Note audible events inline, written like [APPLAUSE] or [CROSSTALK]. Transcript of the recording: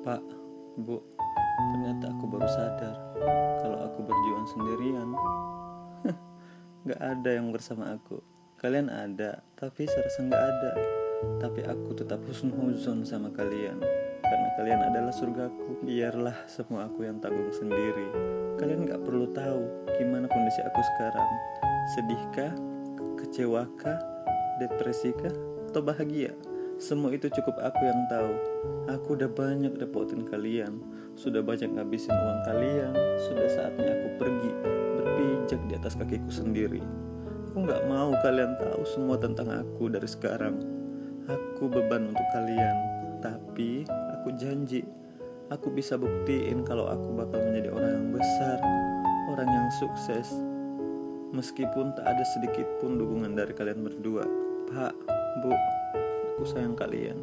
Pak, Bu, ternyata aku baru sadar kalau aku berjuang sendirian. [LAUGHS] Gak ada yang bersama aku. Kalian ada, tapi serasa gak ada. Tapi aku tetap husnuzon sama kalian. Karena kalian adalah surgaku. Biarlah semua aku yang tanggung sendiri. Kalian gak perlu tahu gimana kondisi aku sekarang. Sedihkah? Kecewakah? Depresikah? Atau bahagia? Semua itu cukup aku yang tahu. Aku udah banyak dapetin kalian, sudah banyak ngabisin uang kalian. Sudah saatnya aku pergi, berpijak di atas kakiku sendiri. Aku nggak mau kalian tahu semua tentang aku dari sekarang. Aku beban untuk kalian, tapi aku janji aku bisa buktiin kalau aku bakal menjadi orang yang besar, orang yang sukses. Meskipun tak ada sedikit pun dukungan dari kalian berdua, Pak, Bu, aku sayang kalian.